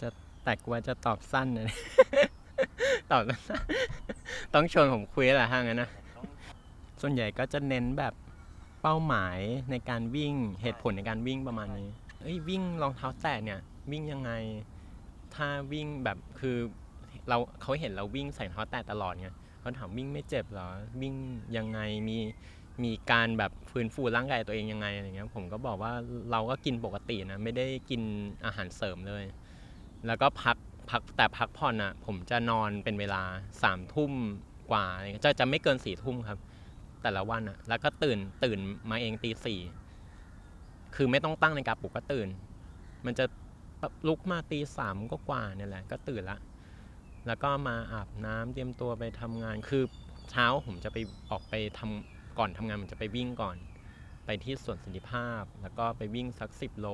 จะแต่กว่าจะตอบสั้นนะตอบสั้นต้องชวนผมคุยแหละถ้างั้นนะ ส่วนใหญ่ก็จะเน้นแบบเป้าหมายในการวิ่งเหตุผลในการวิ่งประมาณนี้ เอ้ยวิ่งรองเท้าแตะเนี่ย วิ่งยังไง ถ้าวิ่งแบบคือเราเขาเห็นเราวิ่งใส่รองเท้าแตะตลอดไงเขาถามวิ่งไม่เจ็บเหรอ วิ่งยังไงมีมีการแบบฟื้นฟูร่างกายตัวเองยังไงอะไรเงี้ยผมก็บอกว่าเราก็กินปกตินะ ไม่ได้กินอาหารเสริมเลย แล้วก็พักพักแต่พักผ่อนอะ ผมจะนอนเป็นเวลาสามทุ่มกว่าจะจะไม่เกินสี่ทุ่มครับ แต่ละวันอะ แล้วก็ตื่นตื่นมาเองตีสี่คือไม่ต้องตั้งในกาปลุกก็ตื่น มันจะลุกมาตีสามก็กว่าเนี่ยแหละ ก็ตื่นละ แล้วก็มาอาบน้ำเตรียมตัวไปทำงาน คือเช้าผมจะไปออกไปทำก่อนทำงานผมจะไปวิ่งก่อน ไปที่สวนสันติภาพ แล้วก็ไปวิ่งสักสิบโล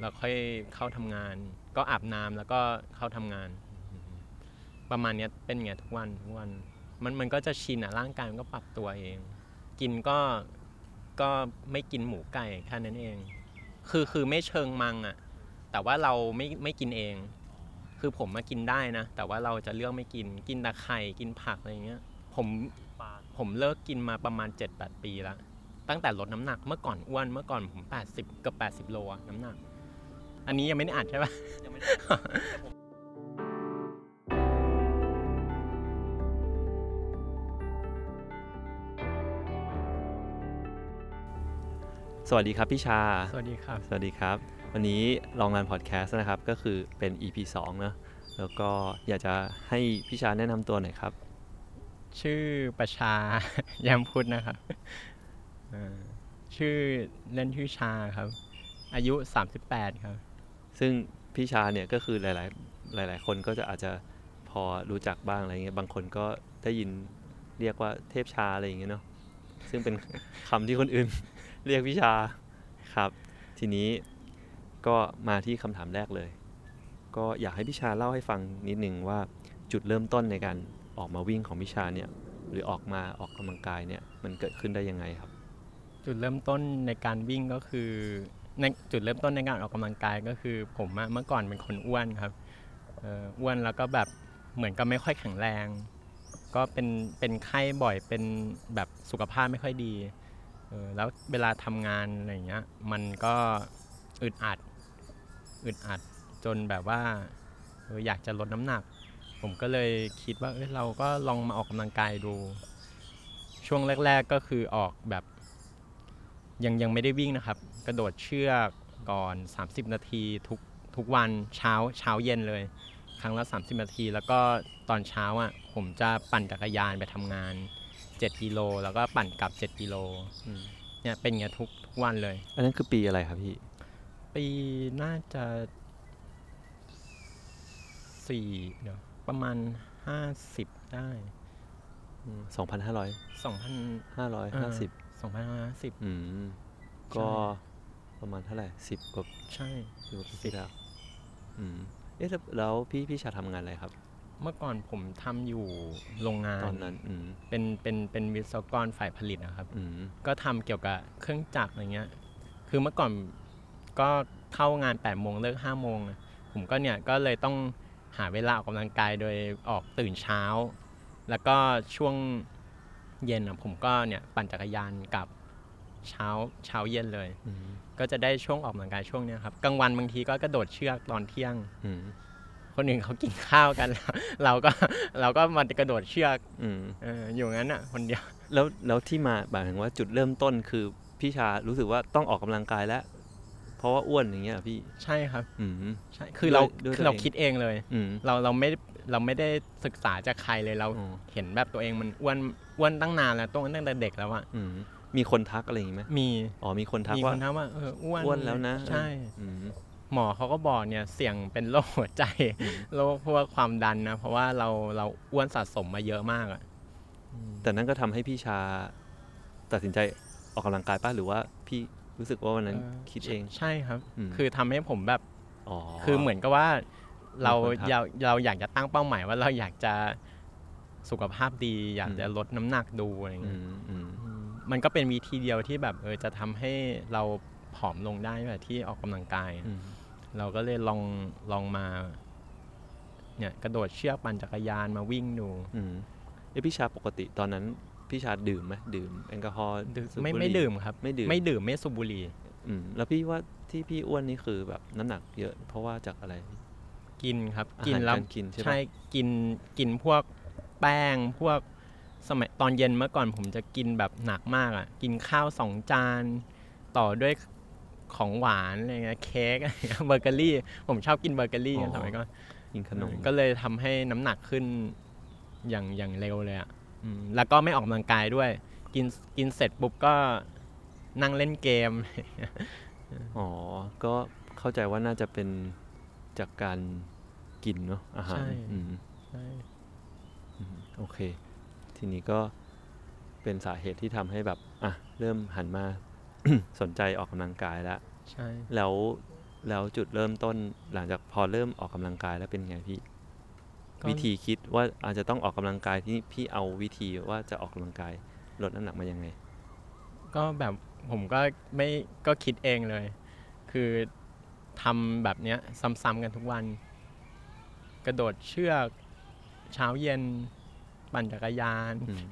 แล้วค่อยเข้าทำงาน ก็อาบน้ำแล้วก็เข้าทำงาน ประมาณนี้เป็นไงทุกวันทุกวัน มันมันก็จะชินอะร่างกายมันก็ปรับตัวเอง กินก็ก็ไม่กินหมูไก่แค่นั้นเอง คือคือไม่เชิงมังอะ แต่ว่าเราไม่ไม่กินเอง คือผมมากินได้นะ แต่ว่าเราจะเลือกไม่กิน กินแต่ไข่กินผักอะไรเงี้ย ผมผมเลิกกินมาประมาณ 7-8 ปีแล้ว ตั้งแต่ลดน้ำหนักเมื่อก่อนอ้วนเมื่อก่อนผม 80 เกับ80 โลน้ำหนัก อันนี้ยังไม่ได้อ่านใช่ปะยังไม่ได้สวัสดีครับพี่ชา สวัสดีครับ สวัสดีครับ วันนี้ลองงานพอดแคสต์นะครับ ก็คือเป็น EP 2เนอะแล้วก็อยากจะให้พี่ชาแนะนำตัวหน่อยครับ ชื่อประชายามพุทธนะครับเอ่อชื่อเล่นชื่อชาครับ อายุ 38 ครับ ซึ่งพี่ชาเนี่ยก็คือหลาย ๆ หลาย ๆ คนก็จะอาจจะพอรู้จักบ้างอะไรเงี้ยบางคนก็ได้ยินเรียกว่าเทพชาอะไรอย่างเงี้ยเนาะซึ่งเป็นคำที่คนอื่น เรียกพี่ชาครับ ทีนี้ก็มาที่คำถามแรกเลย ก็อยากให้พี่ชาเล่าให้ฟังนิดนึงว่าจุดเริ่มต้นในการออกมาวิ่งของพี่ชาเนี่ยหรือออกมาออกกำลังกายเนี่ยมันเกิดขึ้นได้ยังไงครับ จุดเริ่มต้นในการวิ่งก็คือ ในจุดเริ่มต้นในการออกกำลังกายก็คือ ผมเมื่อก่อนเป็นคนอ้วนครับอ,อ้วนแล้วก็แบบเหมือนกับไม่ค่อยแข็งแรง ก็เป็นเป็นไข้บ่อยเป็นแบบสุขภาพไม่ค่อยดีออแล้วเวลาทำงานอะไรเงี้ยมันก็อึดอัดอึดอัดจนแบบว่าออยากจะลดน้ำหนัก ผมก็เลยคิดว่าเอยเราก็ลองมาออกกำลังกายดู ช่วงแรก ๆก็คือออกแบบ ยังยังไม่ได้วิ่งนะครับ กระโดดเชือกก่อน 30 นาทีทุกทุกวันเช้าเช้าเย็นเลย ครั้งละ 30 นาที แล้วก็ตอนเช้าอะผมจะปั่นจักรยานไปทำงาน 7 กิโล แล้วก็ปั่นกลับ 7 กิโลอืมเนี่ยเป็นอย่างเงี้ยทุกทุกวันเลย อันนั้นคือปีอะไรครับพี่ ปีน่าจะสี่เดี๋ยวประมาณ 50 ได้ สองพันห้าร้อย2,000ห้าร้อยห้าสิบ2,550อืมก็ประมาณเท่าไหร่สิบกว่าใช่สิบกว่าปีแล้วอืมเอ๊ะแล้วแล้วพี่พี่ชาทำงานอะไรครับ เมื่อก่อนผมทำอยู่โรงงานตอนนั้น อืมเป็นเป็นเป็นวิศวกรฝ่ายผลิตนะครับ อืมก็ทำเกี่ยวกับเครื่องจักรอะไรเงี้ย คือเมื่อก่อนก็เข้างาน8ปดโมงเลิกห้าโมงนะผมก็เนี่ยก็เลยต้องหาเวลาออกกำลังกายโดยออกตื่นเช้า แล้วก็ช่วง เย็นอะผมก็เนี่ยปั่นจักรยานกลับเช้าเช้าเย็นเลยอืมก็จะได้ช่วงออกกำลังกายช่วงเนี้ยครับกลางวันบางทีก็กระโดดเชือกตอนเที่ยง อืมคนอื่นเขากินข้าวกัน เราก็เราก็มากระโดดเชือกอืมเอออยู่งั้นอะ คนเดียว แล้วแล้วที่มาหมายถึงว่าจุดเริ่มต้นคือพี่ชารู้สึกว่าต้องออกกำลังกายแล้ว เพราะว่าอ้วนอย่างเงี้ยเหรอพี่ ใช่ครับ อืม ใช่คือเราด้วยคือเราตัวเอง คิดเองเลย อืม เราเราไม่ เราไม่ได้ศึกษาจากใครเลยเราอ๋อเห็นแบบตัวเองมันอ้วนอ้วนตั้งนานแล้วตั้งแต่เด็กแล้วอะอืมมีคนทักอะไรอย่างงี้ไหมมีอ๋อมีคนทักมีว่าคนทักว่าเอออ้วนอ้วนแล้วนะ ใช่อืมหมอเขาก็บอกเนี่ยเสี่ยงเป็นโรคหัวใจอืมโรคพวกความดันนะ เพราะว่าเราเราอ้วนสะสมมาเยอะมากอะอืมแต่นั้นก็ทำให้พี่ชาตัดสินใจออกกำลังกายป้ะหรือว่าพี่รู้สึกว่าวันนั้นคิดเอง ใช่ครับอืมคือทำให้ผมแบบอ๋อคือเหมือนกับว่า เรามีคนทักเราเราอยากจะตั้งเป้าหมายว่าเราอยากจะสุขภาพดี อยากจะอืมลดน้ำหนักดูอะไรอย่างอืเงี้ยมอืมอืมมันก็เป็นวิธีเดียวที่แบบเออจะทำให้เราผอมลงได้แบบที่ออกกำลังกายอืมเราก็เลยลองลองมา เนี่ย กระโดดเชือกปั่นจักรยานมาวิ่งดูอืมเอ้พี่ชาปกติตอนนั้นพี่ชาดื่มไหมดื่มแอลกอฮอล์ดื่มสูบไม่บุหไม่รี่ดื่มครับ ไม่ดื่มไม่ดื่มไม่สูบบุหรี่อืมแล้วพี่ว่าที่พี่อ้วนนี่คือแบบน้ำหนักเยอะ เพราะว่าจากอะไร กินครับอากินหารแล้วการกินใช่ปะใช่กินกินพวกแป้งพวกสมัยตอนเย็นเมื่อก่อนผมจะกินแบบหนักมากอะ กินข้าวสองจาน ต่อด้วยของหวานอะไรเงี้ยเค้กอะไรเงี้ยเบเกอรี่ ผมชอบกินเบเกอรี่สมัยก่อนกินขนมก็เลยทำให้น้ำหนักขึ้นอย่างอย่างเร็วเลยอะอืมแล้วก็ไม่ออกกำลังกายด้วย กินกินเสร็จปุ๊บก็นั่งเล่นเกมอ๋อก็เข้าใจว่าน่าจะเป็น จากการกินเนาะอาหารใช่อืมใช่อืมโอเค ทีนี้ก็เป็นสาเหตุที่ทำให้แบบอะเริ่มหันมาสนใจออกกำลังกายแล้วใช่แล้วแล้วจุดเริ่มต้นหลังจากพอเริ่มออกกำลังกายแล้วเป็นไงพี่ก็วิธีคิดว่าอาจจะต้องออกกำลังกายที่พี่เอาวิธีว่าจะออกกำลังกายลดน้ำหนักมายังไง ก็แบบผมก็ไม่ก็คิดเองเลย คือ ทำแบบเนี้ยซ้ำๆกันทุกวัน กระโดดเชือกเช้าเย็น ปั่นจักรยานอืม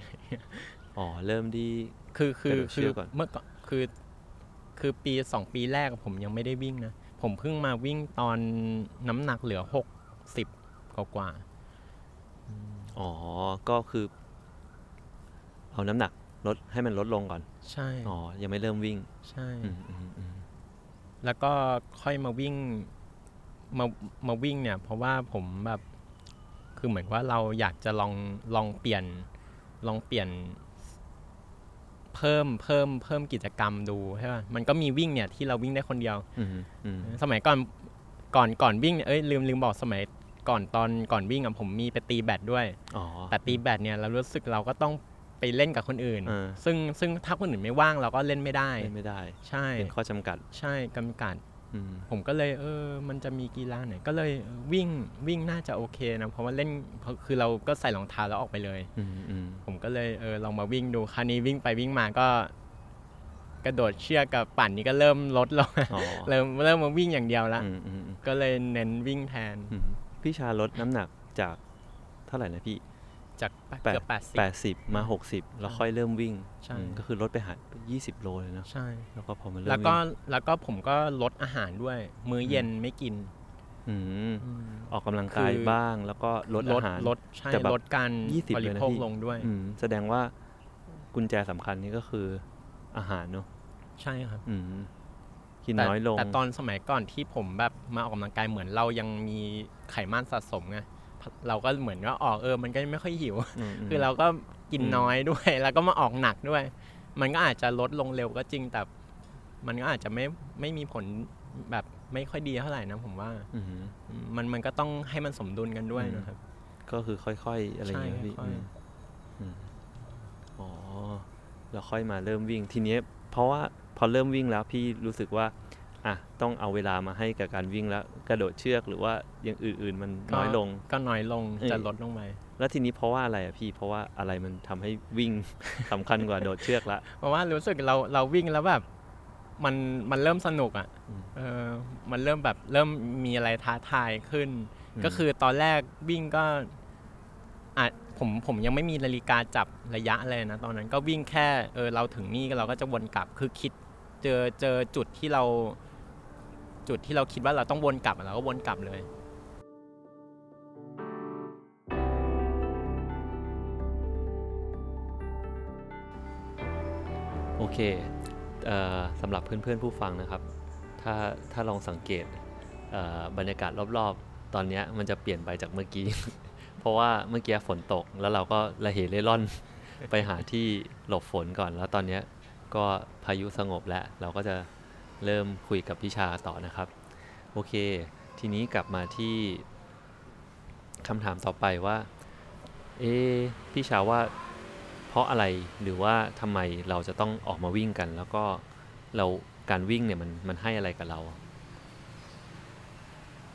อ๋อ เริ่มดีคือคือกระโดดเชืคืออกก่อนเมื่อก่อนคือคือปีสองปีแรกผมยังไม่ได้วิ่งนะ ผมเพิ่งมาวิ่งตอนน้ำหนักเหลือหกสิบกว่าอ๋อ ก็คือ เอาน้ำหนักลดให้มันลดลงก่อนๆใช่ อ๋อ ยังไม่เริ่มวิ่ง ใช่อืมอืมอืม แล้วก็ค่อยมาวิ่งมามาวิ่งเนี่ย เพราะว่าผมแบบคือเหมือนว่าเราอยากจะลองลองเปลี่ยนลองเปลี่ยน เพิ่มเพิ่มเพิ่มกิจกรรมดูใช่ป่ะมันก็มีวิ่งเนี่ยที่เราวิ่งได้คนเดียวอืมอืมสมัยก่อนก่อนก่อนวิ่งเนี่ยเอ้ยลืมลืมบอกสมัยก่อนตอนก่อนวิ่งอะผมมีไปตีแบดด้วยอ๋อแต่ตีแบดเนี่ยเรารู้สึกเราก็ต้อง ไปเล่นกับคนอื่น เออ ซึ่งซึ่งถ้าคนอื่นไม่ว่างเราก็เล่นไม่ได้ เล่นไม่ได้ใช่เป็นข้อจำกัดใช่กำกัด อืมผมก็เลยเออ มันจะมีกีฬาไหนก็เลยเออวิ่งวิ่งน่าจะโอเคนะเพราะว่าเล่นเพราะคือเราก็ใส่รองเท้าแล้วออกไปเลย อืมอืมผมก็เลยเออลองมาวิ่งดูคราวนี้วิ่งไปวิ่งมาก็ กระโดดเชือกกับปั่นนี่ก็เริ่มลดลง อ๋อเริ่มเริ่มมาวิ่งอย่างเดียวละอืมอืมอืมก็เลยเน้นวิ่งแทน อืมพี่ชาลดน้ำหนักจากเท่าไหร่นะพี่ จากแปดเกือบแปดสิบแปดสิบมาหกสิบแล้วค่อยเริ่มวิ่งใช่อืมก็คือลดไปหายี่สิบโลเลยเนาะใช่แล้วก็พอมาเริ่มแล้วก็วิ่งแล้วก็ผมก็ลดอาหารด้วย มื้อเย็นไม่กินอืมอืมออกกำลังกายคือบ้าง แล้วก็ลดลอาดหารลดใช่แต่แบบลดการ20บริเลยนะโภคพี่ลงด้วยอืมแสดงว่ากุญแจสำคัญนี่ก็คืออาหารเนาะใช่ครับอืมกินแต่น้อยลงแต่ตอนสมัยก่อนที่ผมแบบมาออกกำลังกายเหมือนเรายังมีไขมันสะสมไง เราก็เหมือนว่าออกเออ มันก็ไม่ค่อยหิวมมคือเราก็กินอืมน้อยด้วย แล้วก็มาออกหนักด้วย มันก็อาจจะลดลงเร็วก็จริงแต่ มันก็อาจจะไม่ไม่มีผลแบบไม่ค่อยดีเท่าไหร่นะผมว่าอืมอืมมันมันก็ต้องให้มันสมดุลกันด้วยอืมนะครับ ก็คือค่อยๆอะไรอย่างเงี้ยใช่พี่ค่อยๆอืมอืมอ๋อแล้วค่อยมาเริ่มวิ่งทีเนี้ยเพราะว่าพอเริ่มวิ่งแล้วพี่รู้สึกว่า อะต้องเอาเวลามาให้กับการวิ่งแล้วกระโดดเชือกหรือว่าอย่างอื่นๆมันน้อยลง ก็น้อยลงเอ้ยจะลดลงไปแล้วทีนี้เพราะว่าอะไรอะพี่เพราะว่าอะไรมันทำให้วิ่งสำคัญกว่าโดดเชือกละเพราะว่ารู้สึกเราเราวิ่งแล้วแบบมันมันเริ่มสนุกอะ่ะอืมเออมันเริ่มแบบเริ่มมีอะไรท้าทายขึ้นอืมก็คือตอนแรกวิ่งก็อะผมผมยังไม่มีนาฬิกาจับระยะเลยนะ ตอนนั้นก็วิ่งแค่เออเราถึงนี่เราก็จะวนกลับคือคิด เจอเจอจุดที่เรา จุดที่เราคิดว่าเราต้องวนกลับเราก็วนกลับเลยโอเคเออสำหรับเพื่อนๆผู้ฟังนะครับ ถ้าถ้าลองสังเกตเบรรยากาศรอบๆ ตอนนี้มันจะเปลี่ยนไปจากเมื่อกี้ เพราะว่าเมื่อกี้ฝนตกแล้วเราก็ระเหเร่ร่อนไปหาที่หลบฝนก่อน แล้วตอนนี้ก็พายุสงบแล้วเราก็จะ เริ่มคุยกับพี่ชาต่อนะครับ โอเค ทีนี้กลับมาที่คำถามต่อไปว่า เอะพี่ชาว่าเพราะอะไรหรือว่าทำไมเราจะต้องออกมาวิ่งกัน แล้วก็เราการวิ่งเนี่ยมันมันให้อะไรกับเรา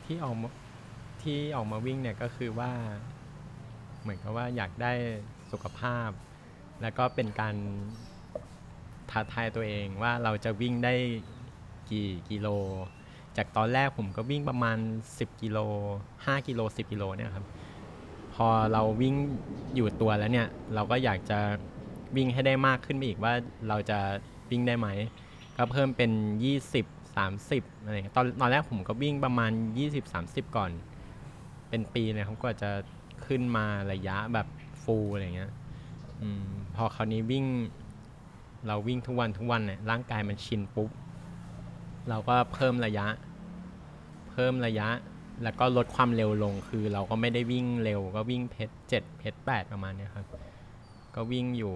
ที่ออกมาที่ออกมาวิ่งเนี่ยก็คือว่า เหมือนกับว่าอยากได้สุขภาพ แล้วก็เป็นการท้าทายตัวเองว่าเราจะวิ่งได้ กี่กิโล จากตอนแรกผมก็วิ่งประมาณ 10กิโล5กิโล10กิโลเนี่ยครับ พอเราวิ่งอยู่ตัวแล้วเนี่ย เราก็อยากจะวิ่งให้ได้มากขึ้นไปอีกว่าเราจะวิ่งได้ไหม ก็เพิ่มเป็น 20 30อะไรเงี้ยตอนตอนแรกผมก็วิ่งประมาณ 20 30 ก่อน เป็นปีเลยครับกว่าจะขึ้นมาระยะแบบฟูลอะไรเงี้ยอพอคราวนี้วิ่ง เราวิ่งทุกวันทุกวันเนี่ยร่างกายมันชินปุ๊บ เราก็เพิ่มระยะ เพิ่มระยะ แล้วก็ลดความเร็วลง คือเราก็ไม่ได้วิ่งเร็ว ก็วิ่งเพชรเจ็ดเพชรแปดประมาณนี้ครับ ก็วิ่งอยู่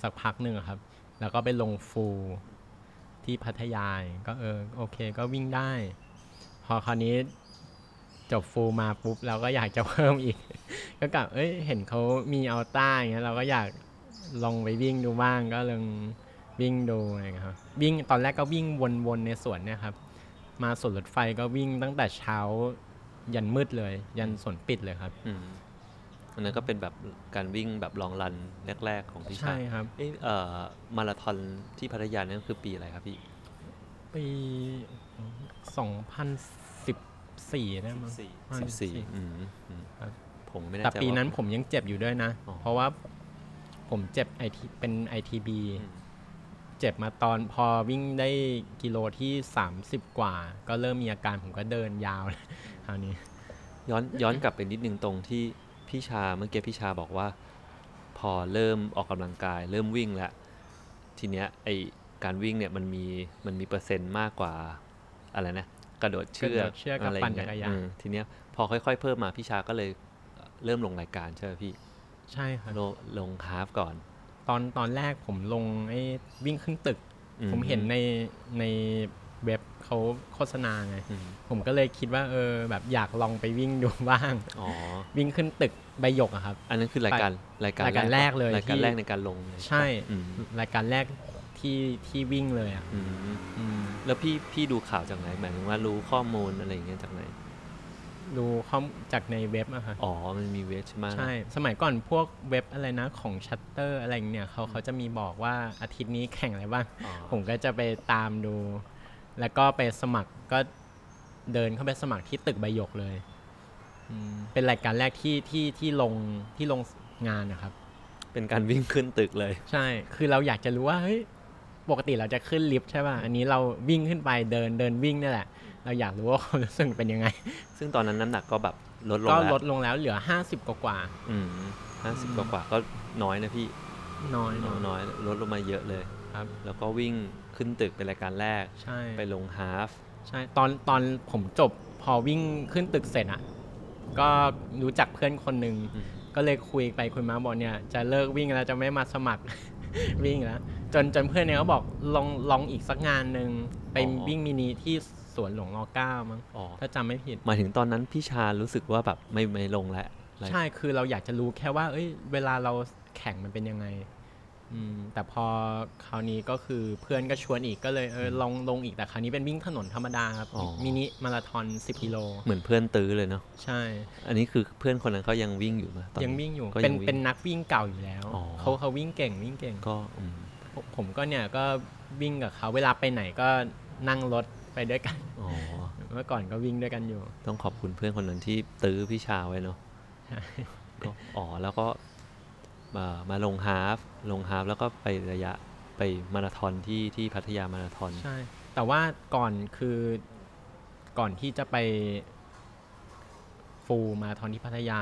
สักพักหนึ่งครับ แล้วก็ไปลงฟูลที่พัทยา ก็เออโอเค ก็วิ่งได้ พอคราวนี้จบฟูลมาปุ๊บเราก็อยากจะเพิ่มอีก ก็กลับเอ้ยเห็นเขามีอัลต้าอย่างเงี้ยเราก็อยากลองไปวิ่งดูบ้างก็เลอง วิ่งดูอะไรอย่างเงี้ยครับวิ่งตอนแรกก็วิ่งวนๆในสวนเนี่ยครับ มาสวนรถไฟก็วิ่งตั้งแต่เช้ายันมืดเลย ยันสวนปิดเลยครับอืมอันนั้นก็เป็นแบบการวิ่งแบบลองรันแรก ๆ ของพี่ชาใช่ครับเอะเอ่อมาราธอนที่พัทยานั่นคือปีอะไรครับพี่ ปี2014ได้มั้งสี่ประมาณสิบสี่14อืมอืมครับผมไม่แน่แต่ใจปีว่านั้นผมยังเจ็บอยู่ด้วยนะอ๋อเพราะว่าผมเจ็บไอทีเป็น ITB อืม เจ็บมาตอนพอวิ่งได้กิโลที่ 30 กว่า ก็เริ่มมีอาการผมก็เดินยาวเลยคราวนี้ ย้อนย้อนกลับไปนิดนึงตรงที่พี่ชาเมื่อกี้พี่ชาบอกว่า พอเริ่มออกกำลังกาย เริ่มวิ่งแล้วทีเนี้ยไอการวิ่งเนี่ยมันมีมันมีเปอร์เซ็นต์มากกว่าอะไรนะกระโดดเชือกกระโดดเชือกกับอะไรปั่นเงี้จัยกรยานอืมทีเนี้ยพอค่อย ๆ เพิ่มมาพี่ชาก็เลยเริ่มลงรายการใช่ไหมพี่ ใช่ครับลงลงฮาฟก่อน ตอนตอนแรกผมลงไอ้วิ่งขึ้นตึกอืผมเห็นในในเว็บเขาโฆษณาไงอืมผมก็เลยคิดว่าเออแบบอยากลองไปวิ่งดูบ้างอ๋อวิ่งขึ้นตึกใบหยกอะครับ อันนั้นคือรายการรายการรายการแรกเลยรายการที่แรกในการลงเลยใช่อืมรายการแรกที่ที่วิ่งเลยอะอืมอืมแล้วพี่พี่ดูข่าวจากไหนหมายถึงว่ารู้ข้อมูลอะไรอย่างเงี้ยจากไหน ดูข้อมูลจากในเว็บอะค่ะ อ๋อ มันมีเว็บใช่ไหมใช่ สมัยก่อนพวกเว็บอะไรนะของชัตเตอร์อะไรเนี่ยเขาเขาจะมีบอกว่าอาทิตย์นี้แข่งอะไรบ้างอ๋อผมก็จะไปตามดู แล้วก็ไปสมัครก็เดินเข้าไปสมัครที่ตึกใบหยกเลยอืมเป็นรายการแรกที่ที่ที่ลงที่ลงงานนะครับ เป็นการวิ่งขึ้นตึกเลย ใช่ คือเราอยากจะรู้ว่าเฮ้ยปกติเราจะขึ้นลิฟต์ใช่ป่ะ อันนี้เราวิ่งขึ้นไปเดินเดินวิ่งนี่แหละ เราอยากรู้ว่าความรู้สึกเป็นยังไง ซึ่งตอนนั้นน้ำหนักก็แบบลดลงก็แล้วลดลงแล้วเหลือ50กว่ากว่าอืมห้าสิบกว่าๆก็น้อยนะพี่ๆน้อยน้อยๆน้อยลดลงมาเยอะเลย ครับ แล้วก็วิ่งขึ้นตึกเป็นรายการแรก ใช่ ไปลงฮาฟ ใช่ตอนตอนผมจบพอวิ่งขึ้นตึกเสร็จอะ ก็รู้จักเพื่อนคนหนึ่งอืม ก็เลยคุยไปคุยมาบอกเนี่ย จะเลิกวิ่งแล้วจะไม่มาสมัคร วิ่งแล้ว จนจนเพื่อนเนี่ยเขาบอกลองลองอีกสักงานหนึ่งไปวิ่งมินิที่ สวนหลวงรอเก้ามั้งอ๋อถ้าจำไม่ผิดหมายถึงตอนนั้นพี่ชารู้สึกว่าแบบไม่ไม่ลงแล้วอะไรใช่คือเราอยากจะรู้แค่ว่า เอ้ย เวลาเราแข่งมันเป็นยังไงอืมแต่พอคราวนี้ก็คือเพื่อนก็ชวนอีกก็เลยเออลองลงอีกแต่คราวนี้เป็นวิ่งถนนธรรมดาครับมินิมาราธอน10กิโลเหมือนเพื่อนตื้อเลยเนาะใช่ อันนี้คือเพื่อนคนนั้นเขายังวิ่งอยู่ไหมตอนยังวิ่งอยู่ก็เป็นยังวิ่งเป็นนักวิ่งเก่าอยู่แล้วอ๋อเขาเขาวิ่งเก่งวิ่งเก่งก็อืมผมผมก็เนี่ยก็วิ่งกับเขาเวลาไปไหนก็นั่งรถ ไปด้วยกันอ๋อเมื่อก่อนก็วิ่งด้วยกันอยู่ ต้องขอบคุณเพื่อนคนนั้นที่ตื้อพี่ชาไว้เนาะใช่ก็อ๋อแล้วก็มามาลงฮาฟลงฮาฟแล้วก็ไประยะไปมาราธอนที่ที่พัทยามาราธอนใช่แต่ว่าก่อนคือก่อนที่จะไปฟูลมาราธอนที่พัทยา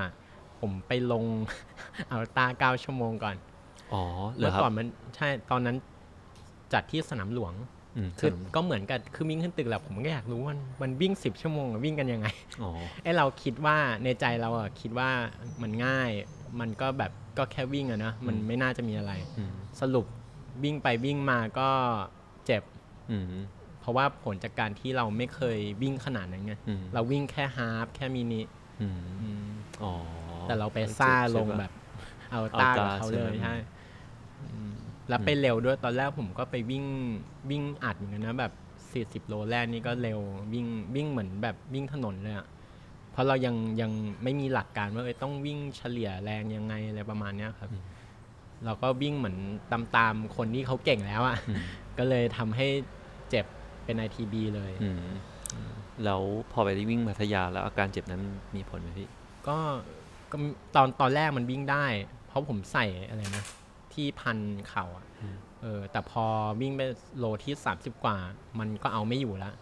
ผมไปลงอัลตาเก้าชั่วโมงก่อน อ๋อเหรเมื่ออครับก่อนมันใช่ตอนนั้นจัดที่สนามหลวงอืม คือสนุกก็เหมือนกับคือวิ่งขึ้นตึกแหละผมก็อยากรู้ว่ามันวิ่งสิบชั่วโมงอะวิ่งกันยังไงอ๋อไอเราคิดว่าในใจเราอะคิดว่ามันง่าย มันก็แบบก็แค่วิ่งอะนะมันไม่น่าจะมีอะไรอืมสรุปวิ่งไปวิ่งมาก็เจ็บอืมเพราะว่าผลจากการที่เราไม่เคยวิ่งขนาดนั้นไงอืมเราวิ่งแค่ฮาล์ฟแค่มินิอืมอืมอ๋อแต่เราไปซ่าลงใช่ปะแบบเอาตาเอาตากับเขาเลยใช่ไหมใช่อืม แล้วไปเร็วด้วยตอนแรกผมก็ไปวิ่งวิ่งอัดเหมือนกันนะแบบ40โลแรกนี่ก็เร็ววิ่งวิ่งเหมือนแบบวิ่งถนนเลยอะเพราะเรายังยังไม่มีหลักการว่าเอ้ยต้องวิ่งเฉลี่ยแรงยังไงอะไรประมาณเนี้ยครับ เราก็วิ่งเหมือนตามตามๆคนที่เขาเก่งแล้วอะอืมก็เลยทำให้เจ็บเป็น ITB เลยอืมแล้วพอไปได้วิ่งพัทยาแล้วอาการเจ็บนั้นมีผลไหมพี่ก็ก็ตอนตอนแรกมันวิ่งได้ เพราะผมใส่อะไรนะ ที่พันเข่าอะอืมเออ แต่พอวิ่งไปโลที่สามสิบกว่า มันก็เอาไม่อยู่ละ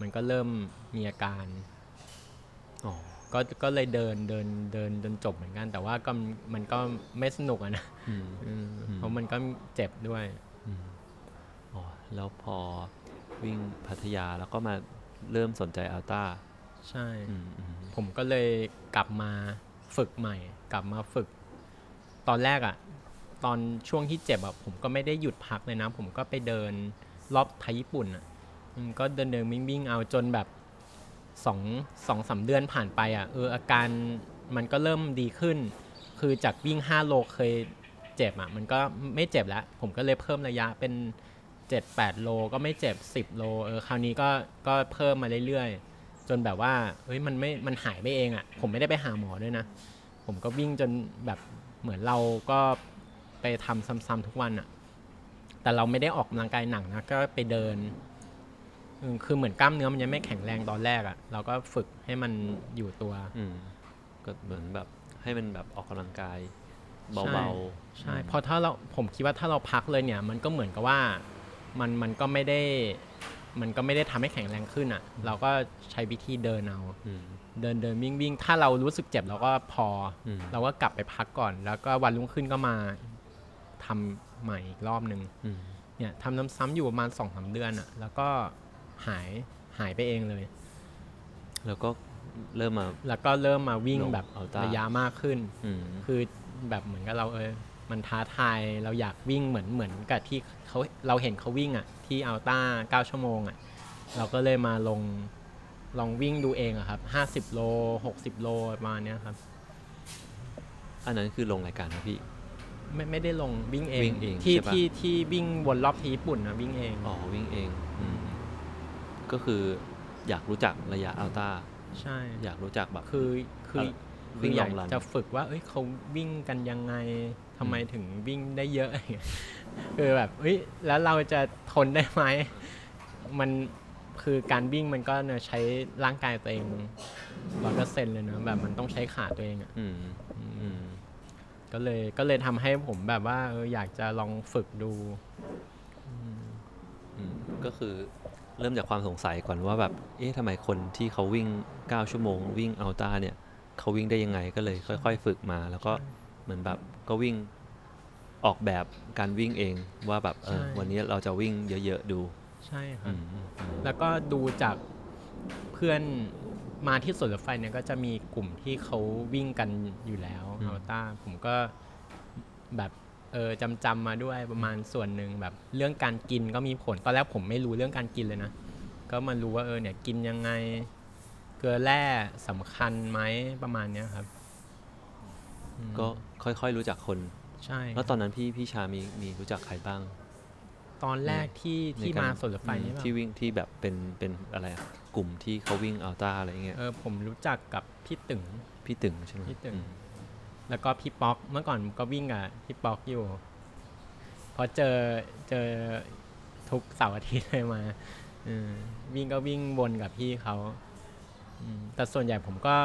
มันก็เริ่มมีอาการอ๋อก็ก็เลยเดินเดินเดินจนจบเหมือนกัน แต่ว่าก็มันก็ไม่สนุกอะนะอืมอืมอืมเพราะมันก็เจ็บด้วยอืมอ๋อแล้วพอวิ่งพัทยาแล้วก็มาเริ่มสนใจอัลต้าใช่อืมอืมผมก็เลยกลับมาฝึกใหม่ กลับมาฝึก ตอนแรกอะ ตอนช่วงที่เจ็บอะผมก็ไม่ได้หยุดพักเลยนะ ผมก็ไปเดินรอบไทยญี่ปุ่นอะก็เดินเดินวิ่งวิ่งเอาจนแบบสองสองสามเดือนผ่านไปอะเอออาการมันก็เริ่มดีขึ้น คือจากวิ่ง 5 โลเคยเจ็บอะมันก็ไม่เจ็บแล้ว ผมก็เลยเพิ่มระยะเป็น 7-8 โลก็ไม่เจ็บ 10 โลเออคราวนี้ก็ก็เพิ่มมาเรื่อยๆ จนแบบว่าเฮ้ยมันไม่มันหายไปเองอะ่ะผมไม่ได้ไปหาหมอด้วยนะ ผมก็วิ่งจนแบบเหมือนเราก็ ไปทำซ้ำๆทุกวันอะ่ะแต่เราไม่ได้ออกกำลังกายหนักนะก็ไปเดินอืมคือเหมือนกล้ามเนื้อมันยังไม่แข็งแรงตอนแรกอะ่ะเราก็ฝึกให้มันอยู่ตัวอืมก็เหมือนแบบให้มันแบบออกกำลังกายใช่เบาใช่เพราะถ้าเราผมคิดว่าถ้าเราพักเลยเนี่ย มันก็เหมือนกับว่ามันมันก็ไม่ได้มันก็ไม่ได้ทำให้แข็งแรงขึ้นอะ่ะ เราก็ใช้วิธีเดินเอาๆอืมเดินเดินวิ่งวิ่งถ้าเรารู้สึกเจ็บเราก็พออมเราก็กลับไปพักก่อน แล้วก็วันรุ่งขึ้นก็มา ทำใหม่อีกรอบหนึ่งอืมเนี่ยทำซ้ำๆอยู่ประมาณสองสาเดือนอะ่ะ แล้วก็หายหายไปเองเลย แล้วก็เริ่มมา แล้วก็เริ่มมาวิ่งลงแบบอัลต้าระยะมากขึ้นอืมคือแบบเหมือนกับเราเออมันท้าทายเราอยากวิ่งเหมือนเหมือนกับที่เขาเราเห็นเขาวิ่งอะ่ะ ที่อัลต้าเก้าชั่วโมงอะ่ะ เราก็เลยมาลงลองวิ่งดูเองอะครับห้าสิบโลหกสิบโลประมาณเนี้ยครับ อันนั้นคือลงรายการนะพี่ ไม่ไม่ได้ลงวิ่งเอง วิ่งเองที่ใช่ปะ ที่ที่วิ่งวนรอบที่ญี่ปุ่นนะวิ่งเอง อ๋อวิ่งเองอืมก็คืออยากรู้จักระยะอัลต้าใช่ อยากรู้จักแบบ คือคือเอ่อคืวิ่องอยากลองรัน จะฝึกว่า เอ้ยเขาวิ่งกันยังไงทำไมถึงวิ่งได้เยอะ อะไรเงี้ยคือแบบเอ้ยแล้วเราจะทนได้ไหมมันคือการวิ่งมันก็เนี่ยใช้ร่างกายตัวเองร้อยเปอร์เซ็นต์เลยนะแบบมันต้องใช้ขาตัวเองอะ อืมอืมอืม ก็เลยก็เลยทำให้ผมแบบว่าเอออยากจะลองฝึกดูอืมก็คือเริ่มจากความสงสัยก่อนว่าแบบ เอ๊ะทำไมคนที่เขาวิ่ง 9 ชั่วโมง วิ่งอัลต้าเนี่ย เขาวิ่งได้ยังไงก็เลยค่อย ๆ ฝึกมา แล้วก็เหมือนแบบก็วิ่งออกแบบการวิ่งเองว่าแบบเออใช่วันนี้เราจะวิ่งเยอะ ๆ ดู ใช่ครัอืบมอืมอืมแล้วก็ดูจากเพื่อน มาที่สวนรถไฟเนี่ยก็จะมีกลุ่มที่เขาวิ่งกันอยู่แล้วอัลต้าผมก็แบบเออจำจำมาด้วยประมาณส่วนหนึ่งแบบเรื่องการกินก็มีผลตอนแรกผมไม่รู้เรื่องการกินเลยนะ ก็มารู้ว่าเออเนี่ยกินยังไง เกลือแร่สำคัญไหมประมาณเนี้ยครับอืมก็ค่อยๆรู้จักคน ใช่ แล้วตอนนั้นพี่พี่ชามีมีรู้จักใครบ้าง ตอนแรกที่ในที่กรมาสวนรถไฟนี่อืมป่ะที่วิ่งที่แบบเป็นเป็นอะไรอะกลุ่มที่เขาวิ่งอัลต้าอะไรเงี้ยเออผมรู้จักกับพี่ตึงพี่ตึงใช่ไหมพี่ตึงอืมแล้วก็พี่ป๊อกเมื่อก่อนก็วิ่งกับพี่ป๊อกอยู่พอเจอเจอทุกเสาร์อาทิตย์เลยมาเออวิ่งก็วิ่งวนกับพี่เขาอืมแต่ส่วนใหญ่ผมก็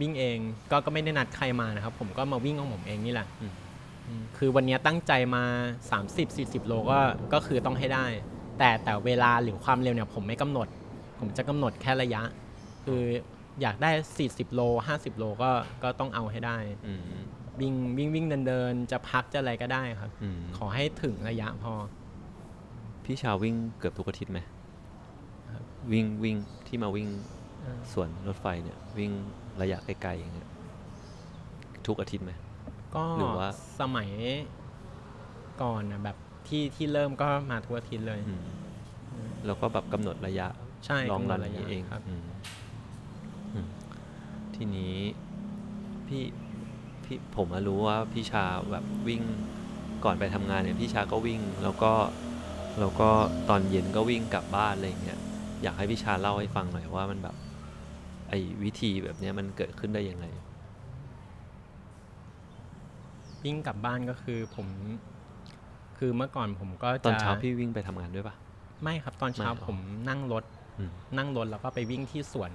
วิ่งเองก็ก็ไม่ได้นัดใครมานะครับ ผมก็มาวิ่งของผมเองนี่แหละอืมอืม คือวันนี้ตั้งใจมา 30-40 โลก็ก็คือต้องให้ได้ แต่แต่เวลาหรือความเร็วเนี่ยผมไม่กำหนด ผมจะกำหนดแค่ระยะ คืออยากได้ 40 โล 50 โลก็ก็ต้องเอาให้ได้ อืม วิ่งวิ่งวิ่งเดินเดินจะพักจะอะไรก็ได้ครับ อืม ขอให้ถึงระยะพอ พี่ชาวิ่งเกือบทุกอาทิตย์ไหมครับวิ่งวิ่งที่มาวิ่งเออสวนรถไฟเนี่ย วิ่งระยะไกลๆอย่างเงี้ยทุกอาทิตย์ไหม ก็หรือว่าสมัยก่อนนะแบบที่ที่เริ่มก็มาทุกอาทิตย์เลยอืมแล้วก็แบบกำหนดระยะใช่ลองกำหนรัดนระนี้ยะเองครับอืมอืมทีนี้พี่พี่ผมมารู้ว่าพี่ชาแบบวิ่งก่อนไปทำงานเนี่ยพี่ชาก็วิ่ง แล้วก็แล้วก็ตอนเย็นก็วิ่งกลับบ้านอะไรอย่างเงี้ยอยากให้พี่ชาเล่าให้ฟังหน่อยว่ามันแบบไอ้วิธีแบบเนี้ยมันเกิดขึ้นได้ยังไง วิ่งกลับบ้านก็คือผม คือเมื่อก่อนผมก็จะตอนเช้าพี่วิ่งไปทำงานด้วยปะไม่ครับตอนเช้าไม่หรอผมนั่งรถอืมนั่งรถแล้วก็ไปวิ่งที่สวน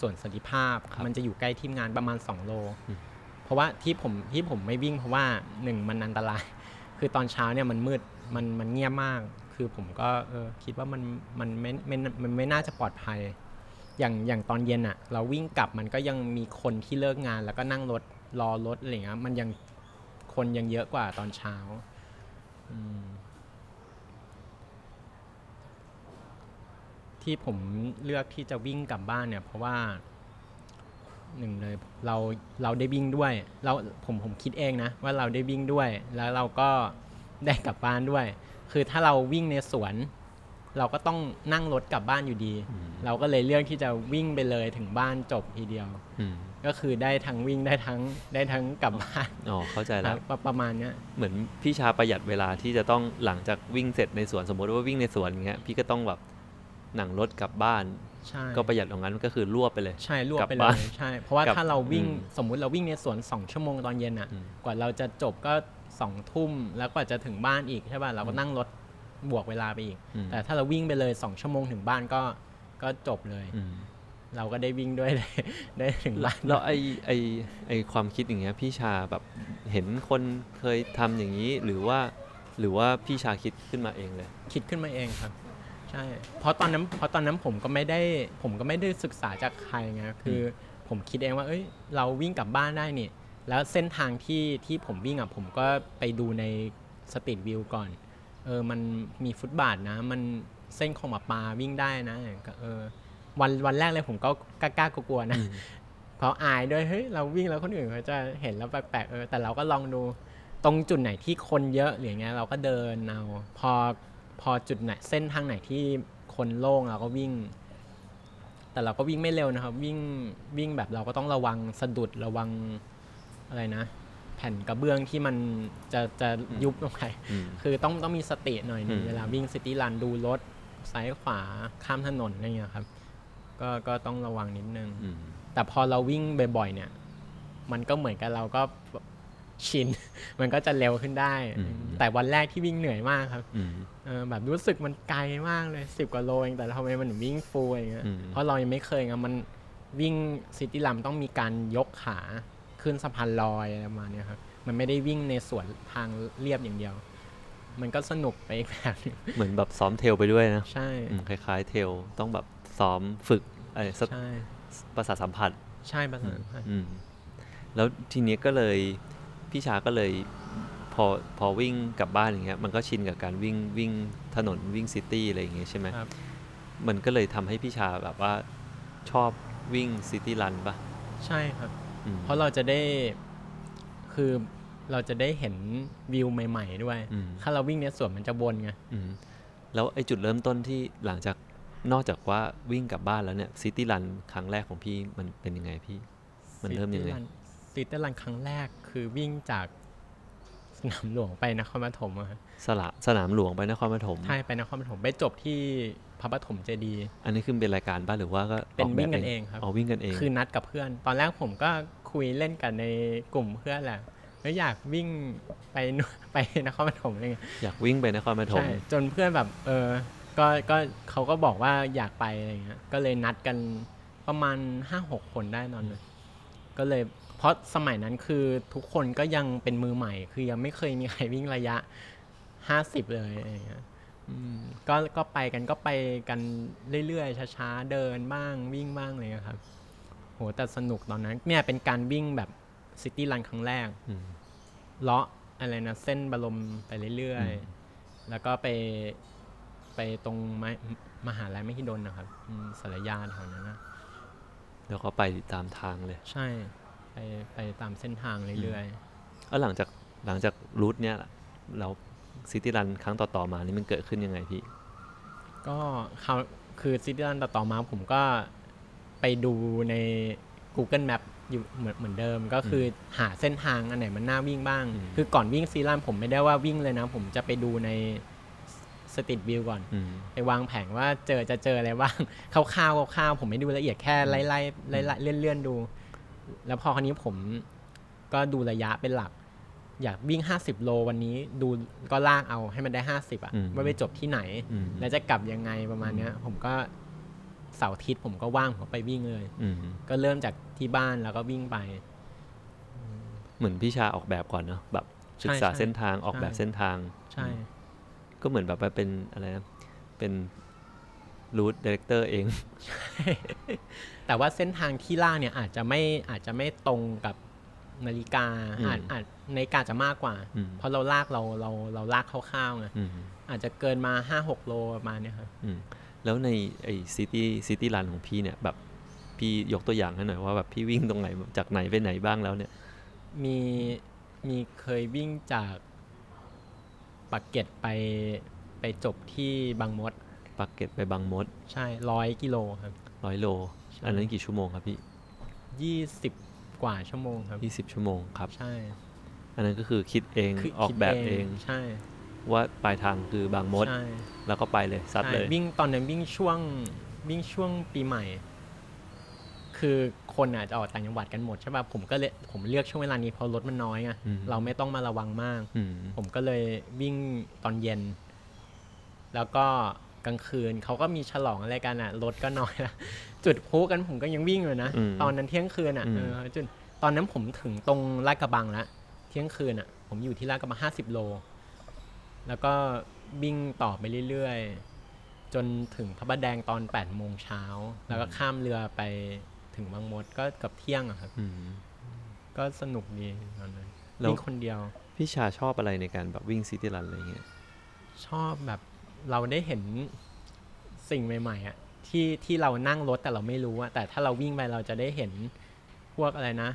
สวนสันติภาพครับมันจะอยู่ใกล้ทีมงานประมาณ 2 โลอืมเพราะว่าที่ผมที่ผมไม่วิ่งเพราะว่าหนึ่งมันอันตราย คือตอนเช้าเนี่ยมันมืดมันมันเงียบมาก คือผมก็เออคิดว่ามันมันไม่ไม่มันไม่น่าจะปลอดภัย อย่างอย่างตอนเย็นอะเราวิ่งกลับมันก็ยังมีคนที่เลิกงาน แล้วก็นั่งรถรอรถอะไรเงี้ยมันยัง คนยังเยอะกว่าตอนเช้าอืมที่ผมเลือกที่จะวิ่งกลับบ้านเนี่ย เพราะว่าหนึ่งเลยเราเราได้วิ่งด้วย เราผมผมคิดเองนะว่าเราได้วิ่งด้วย แล้วเราก็ได้กลับบ้านด้วย คือถ้าเราวิ่งในสวน เราก็ต้องนั่งรถกลับบ้านอยู่ดีอืมเราก็เลยเลือกที่จะวิ่งไปเลยถึงบ้านจบทีเดียวอืม ก็คือได้ทั้งวิ่งได้ทั้งได้ทั้งกลับบ้านอ๋อเข้าใจคแล้รัวบประประมาณเนี้ยเหมือนพี่ชาประหยัดเวลาที่จะต้องหลังจากวิ่งเสร็จในสวนสมมติว่าวิ่งในสวนอย่างเงี้ยพี่ก็ต้องแบบหนังรถกลับบ้านใช่ก็ประหยัดตรงนั้นก็คือรวบไปเลย ใช่รวบกลับไปเลบ้านยใช่เพราะว่ากลับถ้าเราวิ่งอืมสมมุติเราวิ่งในสวนสองชั่วโมงตอนเย็นอะอืมกว่าเราจะจบก็สองทุ่มแล้วกว่าจะถึงบ้านอีกใช่ป่ะเราก็นั่งรถบวกเวลาไปอีกอืมแต่ถ้าเราวิ่งไปเลยสองชั่วโมงถึงบ้านก็ก็จบเลยอืม เราก็ได้วิ่งด้วยได้ได้ถึงบ้านแล้วไอไอไอความคิดอย่างเงี้ยพี่ชาแบบเห็นคนเคยทำอย่างนี้หรือว่าหรือว่าพี่ชาคิดขึ้นมาเองเลย คิดขึ้นมาเองครับใช่เพราะตอนนั้นเพราะตอนนั้นผมก็ไม่ได้ผมก็ไม่ได้ศึกษาจากใครไงคืออผมคิดเองว่าเอ้ยเราวิ่งกลับบ้านได้นี่แล้วเส้นทางที่ที่ผมวิ่งอะผมก็ไปดูในสตรีทวิวก่อนเออมันมีฟุตบาทนะ มันเส้นของหมาปลาวิ่งได้นะก็เออ วันวันแรกเลยผมก็กล้าๆกลัวๆนะอืมเพราะอายด้วยเฮ้ยเราวิ่งแล้วคนอื่นเขาจะเห็นแล้วแปลกๆเออแต่เราก็ลองดูตรงจุดไหนที่คนเยอะหรืออย่างเงี้ยเราก็เดินเอาพอพอจุดไหนเส้นทางไหนที่คนโล่งเราก็วิ่ง แต่เราก็วิ่งไม่เร็วนะครับ วิ่งวิ่งแบบเราก็ต้องระวังสะดุดระวังอะไรนะ แผ่นกระเบื้องที่มันจะจะยุบลงไปอืมคือต้องต้องมีสติหน่อยหนึ่งอืมเวลาวิ่ง city run ดูรถซ้ายขวาข้ามถนนอะไรเงี้ยครับ ก็ก็ต้องระวังนิดนึงอืมแต่พอเราวิ่งบ่อยๆเนี่ย มันก็เหมือนกับเราก็ชิน มันก็จะเร็วขึ้นได้อืมแต่วันแรกที่วิ่งเหนื่อยมากครับอืมเออแบบรู้สึกมันไกลมากเลยสิบกว่าโลเองแต่ทำไมมันถึงวิ่ง full อย่างเงี้ยอืมเพราะเรายังไม่เคยไงมันวิ่ง city run ต้องมีการยกขาขึ้นสะพานลอยอะไรประมาณเนี้ยครับมันไม่ได้วิ่งในสวนทางเรียบอย่างเดียว มันก็สนุกไปอีกแบบหนึงเหมือนแบบซ้อมเทลไปด้วยนะ ใช่อืมคล้ายๆเทลต้องแบบ ซ้อมฝึกอะไรสักใช่ ประสาทสัมผัสใช่ประสานพันธ์อืมแล้วทีนี้ก็เลยพี่ชาก็เลยพอพอวิ่งกลับบ้านอย่างเงี้ยมันก็ชินกับการวิ่งวิ่งถนนวิ่งซิตี้อะไรอย่างเงี้ยใช่ไหมครับ มันก็เลยทำให้พี่ชาแบบว่าชอบวิ่ง city run ปะใช่ครับ อืมเพราะเราจะได้คือเราจะได้เห็นวิวใหม่ ๆ ด้วย อืมถ้าเราวิ่งในสวนมันจะวนไง อืมแล้วไอ้จุดเริ่มต้นที่หลังจาก นอกจากว่าวิ่งกลับบ้านแล้วเนี่ย city run ครั้งแรกของพี่มันเป็นยังไงพี่ มันเริ่มยังไง city run ครั้งแรกคือวิ่งจากสนามหลวงไปนครปฐมอะครับจากสนามหลวงไปนครปฐมใช่ไปนครปฐมไปจบที่พระปฐมเจดีย์อันนี้คือเป็นรายการบ้านหรือว่าก็เป็นออแบบวิ่งกันเองครับอ๋อวิ่งกันเอง คือนัดกับเพื่อน ตอนแรกผมก็คุยเล่นกันในกลุ่มเพื่อนแหละแล้วอยากวิ่งไปนู่นไปนครปฐมอะไรเงี้ยอยากวิ่งไปนครปฐมใช่จนเพื่อนแบบเออ ก็ก็เขาก็บอกว่าอยากไปอะไรเงี้ยก็เลยนัดกันประมาณห้าหกคนได้ตอนนั้นก็เลยเพราะสมัยนั้นคือทุกคนก็ยังเป็นมือใหม่ คือยังไม่เคยมีใครวิ่งระยะห้าสิบเลยอะไรเงี้ยอืมก็ก็ไปกันก็ไปกันเรื่อยๆช้าๆเดินบ้างวิ่งบ้างอะไรเลยครับโหแต่สนุกตอนนั้นเนี่ยเป็นการวิ่งแบบซิตี้รันครั้งแรกอืมเลาะอะไรนะเส้นบรมไปเรื่อยอืมๆแล้วก็ไป ไปตรงมมหาลัยมหิดลนะครับอืมสารยาแถวนั้นนะแล้วก็ไปตามทางเลย ใช่ ไปไปตามเส้นทางเรื่อยแล้วหลังจากหลังจาก route เนี่ยล่ะเรา city run ครั้งต่อๆมานี่มันเกิดขึ้นยังไงพี่ๆก็เขาคือ city run ต่อๆมาผมก็ไปดูใน Google Map อยู่เหมือนเหมือนเดิมก็คือหาเส้นทางอันไหนมันน่าวิ่งบ้างอืมคือก่อนวิ่ง city run ผมไม่ได้ว่าวิ่งเลยนะ ผมจะไปดูใน street view ก่อนอืมไปวางแผนว่าเจอจะเจออะไรบ้างคร่าวๆคร่าวๆผมไม่ดูละเอียดแค่ไล่ไล่ไล่ไล่เลื่อนเลื่อนๆดู แล้วพอคราวนี้ผมก็ดูระยะเป็นหลัก อยากวิ่ง50โลวันนี้ดูก็ลากเอาให้มันได้50อะอืมว่าไปจบที่ไหนอืมแล้วจะกลับยังไงประมาณเนี้ย ผมก็เสาร์อาทิตย์ผมก็ว่างผมก็ไปวิ่งเลยอืมก็เริ่มจากที่บ้านแล้วก็วิ่งไปเหมือนพี่ชาออกแบบก่อนเนาะแบบศึกษาใช่เส้นทางออกแบบใช่เส้นทาง ใช่ ก็เหมือนแบบว่าเป็นอะไรนะเป็น route director เอง แต่ว่าเส้นทางที่ลากเนี่ยอาจจะไม่อาจจะไม่ตรงกับนาฬิกาอืมอาจอาจนาฬิกาจะมากกว่าอืมเพราะเราลากเราเราเราลากคร่าวๆไงอืมอาจจะเกินมาห้าหกโลประมาณเนี้ยครับอืมแล้วในไอ้ city city run ของพี่เนี่ยแบบพี่ยกตัวอย่างให้หน่อยว่าแบบพี่วิ่งตรงไหนจากไหนไปไหนบ้างแล้วเนี่ย มีมีเคยวิ่งจาก ปักเกร็ดไปไปจบที่บางมด ปักเก็ตไปบางมด ใช่ร้อยกิโลครับร้อยโลใช่อันนั้นกี่ชั่วโมงครับพี่ยี่สิบกว่าชั่วโมงครับยี่สิบชั่วโมงครับ ใช่ อันนั้นก็คือคิดเองคือออกแบบเองใช่ ว่าปลายทางคือบางมดใช่แล้วก็ไปเลยซัดใช่เลยวิ่งตอนนั้นวิ่งช่วงวิ่งช่วงปีใหม่ คือคนอาจจะออกต่างจังหวัดกันหมดใช่ป่ะผมก็เลยผมเลือกช่วงเวลานี้เพราะรถมันน้อยไงอืมเราไม่ต้องมาระวังมากอืมผมก็เลยวิ่งตอนเย็น แล้วก็กลางคืนเขาก็มีฉลองอะไรกันอะรถก็น้อยละจุดพลุกันผมก็ยังวิ่งเลยนะอืมตอนนั้นเที่ยงคืนอะอืมเออจุดตอนนั้นผมถึงตรงลาดกระบังแล้วเที่ยงคืนอะ ผมอยู่ที่ลาดกระบังห้าสิบโล แล้วก็วิ่งต่อไปเรื่อยๆจนถึงพระประแดงตอนแปดโมงเช้า แล้วก็ข้ามเรือไป ถึงบางมดก็เกับเที่ยงอะครับอืมก็สนุกดีตอนนั้นแล้ววิ่งคนเดียว พี่ชาชอบอะไรในการแบบวิ่ง city run อะไรเงี้ยชอบแบบเราได้เห็นสิ่งใหม่ๆอะที่ที่เรานั่งรถแต่เราไม่รู้อะแต่ถ้าเราวิ่งไปเราจะได้เห็นพวกอะไรนะ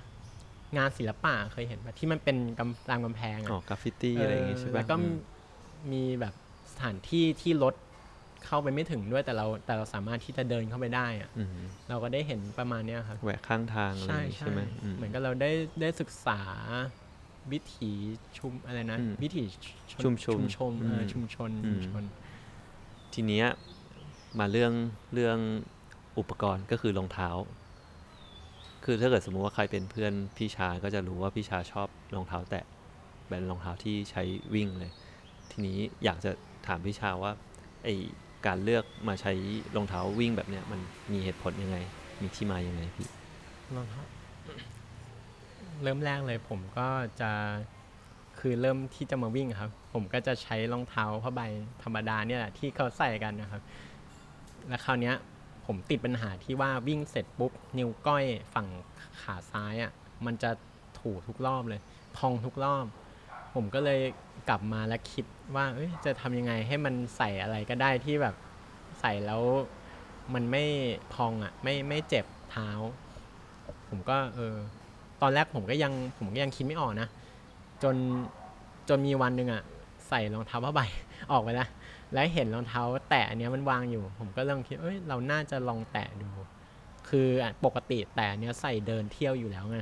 งานศิลปะเคยเห็นปะที่มันเป็นกำตามกำแพงอ๋ออะกราฟฟิตี้อะไรอย่างงี้ใช่เออปะแล้วก็อืมมีแบบสถานที่ที่รถ เข้าไปไม่ถึงด้วยแต่เราแต่เราสามารถที่จะเดินเข้าไปได้อะอืมเราก็ได้เห็นประมาณเนี้ยครับแหวกข้างทางอะไรอใช่ย่างงี้ใช่ใช่ไหมอืมเหมือนกับเราได้ได้ศึกษาวิถีชุมอะไรนะอืมวิถีชุมชนชุมชนเอออมชุมชนอืชุมมชน ทีเนี้ยมาเรื่องเรื่องอุปกรณ์ก็คือรองเท้า คือถ้าเกิดสมมุติว่าใครเป็นเพื่อนพี่ชาก็จะรู้ว่าพี่ชาชอบรองเท้าแตะแบรนด์รองเท้าที่ใช้วิ่งเลย ทีนี้อยากจะถามพี่ชาว่าไอ การเลือกมาใช้รองเท้าวิ่งแบบเนี้ยมันมีเหตุผลยังไง มีที่มายังไงพี่รองเท้าเริ่มแรกเลยผมก็จะคือเริ่มที่จะมาวิ่งครับ ผมก็จะใช้รองเท้าผ้าใบธรรมดาเนี่ยแหละที่เขาใส่กันนะครับ แล้วคราวเนี้ยผมติดปัญหาที่ว่าวิ่งเสร็จปุ๊บ นิ้วก้อยฝั่งขาซ้ายอะ่ะมันจะถูทุกรอบเลย พองทุกรอบ ผมก็เลยกลับมาแล้วคิดว่าจะทำยังไงให้มันใส่อะไรก็ได้ที่แบบใส่แล้วมันไม่พองอะ่ะไม่ไม่เจ็บเท้า ผมก็เออตอนแรกผมก็ยังผมก็ยังคิดไม่ออกนะ จนจนมีวันหนึ่งอะ่ะใส่รองเท้าผ้าใบออกไปแล้วแล้วเห็นรองเท้าแตะอันเนี้ยมันวางอยู่ ผมก็เริ่มคิดเอ้ยเราน่าจะลองแตะดู คือปกติแตะเนี้ยใส่เดินเที่ยวอยู่แล้วไง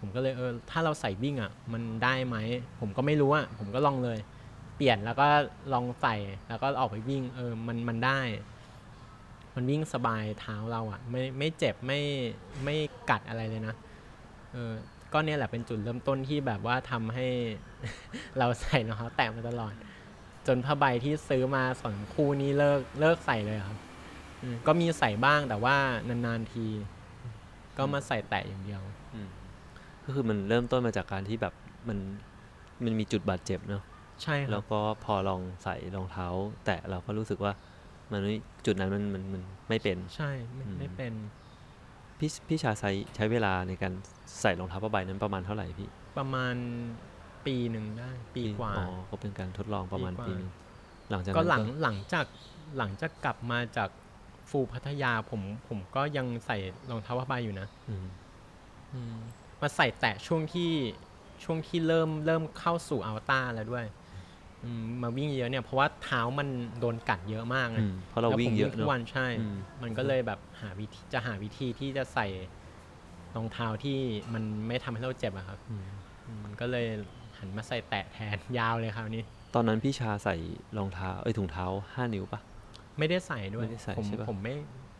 ผมก็เลยเออถ้าเราใส่วิ่งอะมันได้ไหม ผมก็ไม่รู้อะผมก็ลองเลย เปลี่ยนแล้วก็ลองใส่แล้วก็ออกไปวิ่งเออมันมันได้ มันวิ่งสบายเท้าเราอะไม่ไม่เจ็บไม่ไม่กัดอะไรเลยนะเออก็เนี่ยแหละเป็นจุดเริ่มต้นที่แบบว่าทำให้เราใส่รองเท้าแตะมาตลอด จนผ้าใบที่ซื้อมาสองคู่นี้เลิกเลิกใส่เลยครับก็มีใส่บ้างแต่ว่านานๆที ก็มาใส่แตะอย่างเดียว ก็คือมันเริ่มต้นมาจากการที่แบบมันมันมีจุดบาดเจ็บเนาะใช่คแล้รัวบก็พอลองใส่รองเท้า แตะเราก็รู้สึกว่า มันไม่จุดนั้นมันมันมันไม่เป็น ใช่ไม่อืมไม่เป็นพี่พี่ชาใช้ใช้เวลาในการใส่รองเท้าผ้าใบนั้นประมาณเท่าไหร่พี่ ประมาณปีหนึ่งได้ ปีกว่าอ๋อก็เป็นการทดลองประมาณปีกว่าปีหนึงหลังจากก็นั้นหลังหลังจากหลังจากกลับมาจากฟูพัทยาผมผมก็ยังใส่รองเท้าผ้าใบอยู่นะอื มอืมมาใส่แตะช่วงที่ช่วงที่เริ่มเริ่มเข้าสู่อัลต้าแล้วด้วยอืมมาวิ่งเยอะเนี่ยเพราะว่าเท้ามันโดนกัดเยอะมากไงอืมเพราะเราแล้ววิ่งผมเยอะทุเนาะกวันใช่อืมมันก็เลยแบบหาวิธีจะหาวิธีที่จะใส่รองเท้าที่มันไม่ทำให้เราเจ็บอะครับอืมอืมก็เลยหันมาใส่แตะแทนยาวเลยคราวนี้ ตอนนั้นพี่ชาใส่รองเท้าเอ้ยถุงเท้าห้านิ้วปะไม่ได้ใส่ด้วยไม่ได้ใส่ผมใช่ปะผมไม่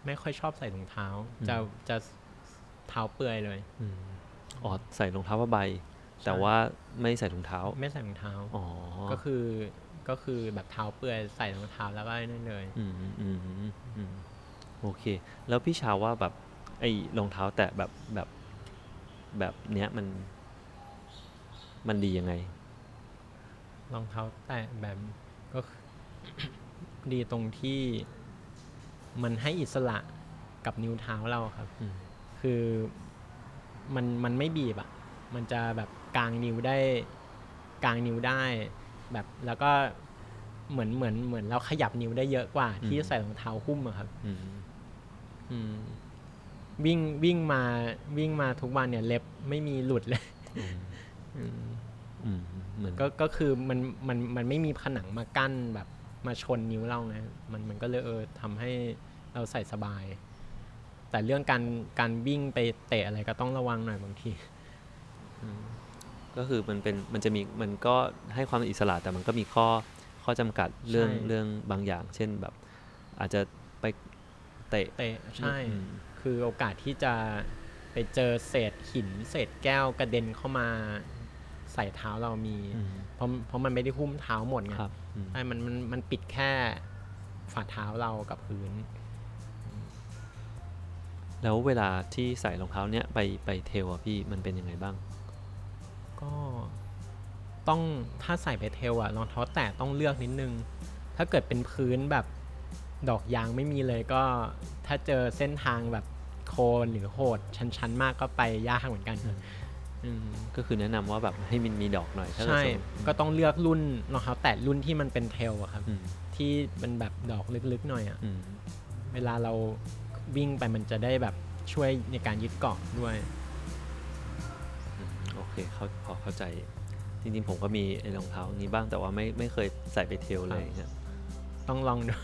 ไม่ค่อยชอบใส่ถุงเท้าอืมจะจะเท้าเปื่อยเลย อืมอ๋อใส่รองเท้าผ้าใบ แต่ว่าไม่ใส่ถุงเท้า ไม่ใส่รองเท้าอ๋อก็คือก็คือแบบเท้าเปื่อยใส่รองเท้าแล้วก็นั่นเลยอืมอืมอืมอืมโอเค แล้วพี่ชาวว่าแบบไอ้รองเท้าแตะแบบแบบแบบเนี้ยมัน มันดียังไงรองเท้าแตะแบบก็คือดีตรงที่มันให้อิสระกับนิ้วเท้าเราครับอืมคือ มันมันไม่บีบอะ่ะ มันจะแบบกลางนิ้วได้กลางนิ้วได้ แบบแล้วก็เหมือนเหมือนเหมือนเราขยับนิ้วได้เยอะกว่า ที่ใส่รองเท้าหุ้มอะครับอืมอืมวิ่งวิ่งมาวิ่งมาทุกวันเนี่ย เล็บไม่มีหลุดเลยอืมอืมอืมเหมือนก็ก็คือมันมันมันไม่มีผนังมากั้นแบบมาชนนิ้วเราไงมันมันก็เลยเออทำให้เราใส่สบาย แต่เรื่องการการวิ่งไปเตะอะไรก็ต้องระวังหน่อยบางทีก็คือมันเป็นมันจะมีมันก็ให้ความอิสระแต่มันก็มีข้อข้อจำกัดเรื่องใช่เรื่องบางอย่าง เช่นแบบ อาจจะไปเตะเตะใช่อืมคือโอกาสที่จะไปเจอเศษหิน เศษแก้วกระเด็นเข้ามาใส่เท้าเรามีอืมเพราะเพราะมันไม่ได้หุ้มเท้าหมดไงครับอืมใช่มันมันมันปิดแค่ฝ่าเท้าเรากับพื้น แล้วเวลาที่ใส่รองเท้าเนี้ยไปไปเทลอะพี่มันเป็นยังไงบ้าง ก็ต้องถ้าใส่ไปเทลอะรองเท้าแตะต้องเลือกนิดนึง ถ้าเกิดเป็นพื้นแบบดอกยางไม่มีเลยก็ ถ้าเจอเส้นทางแบบโคลนหรือโหดชันๆ มากก็ไปยากเหมือนกันอืมอืมก็คือแนะนำว่าแบบให้มันมีดอกหน่อยถ้าเกิดใช่สมมุติก็ต้องเลือกรุ่นรองเท้าแตะรุ่นที่มันเป็นเทลอะครับอืมที่มันแบบดอกลึกๆหน่อยอะอืมเวลาเรา วิ่งไปมันจะได้แบบช่วยในการยึดเกาะด้วยอืมโอเคเขาพอเข้าใจ จริงๆ ผมก็มีไอ้รองเท้านี้บ้างแต่ว่าไม่ไม่เคยใส่ไปเทลเลยครับต้องลองดู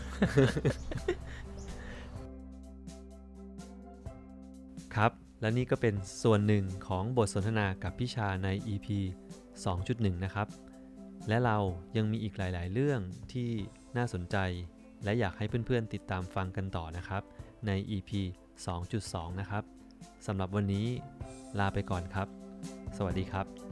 ครับ และนี่ก็เป็นส่วนหนึ่งของบทสนทนากับพี่ชาใน EP 2.1 นะครับ และเรายังมีอีกหลาย ๆ เรื่องที่น่าสนใจ และอยากให้เพื่อน ๆ ติดตามฟังกันต่อนะครับ ใน EP 2.2 นะครับสำหรับวันนี้ลาไปก่อนครับ สวัสดีครับ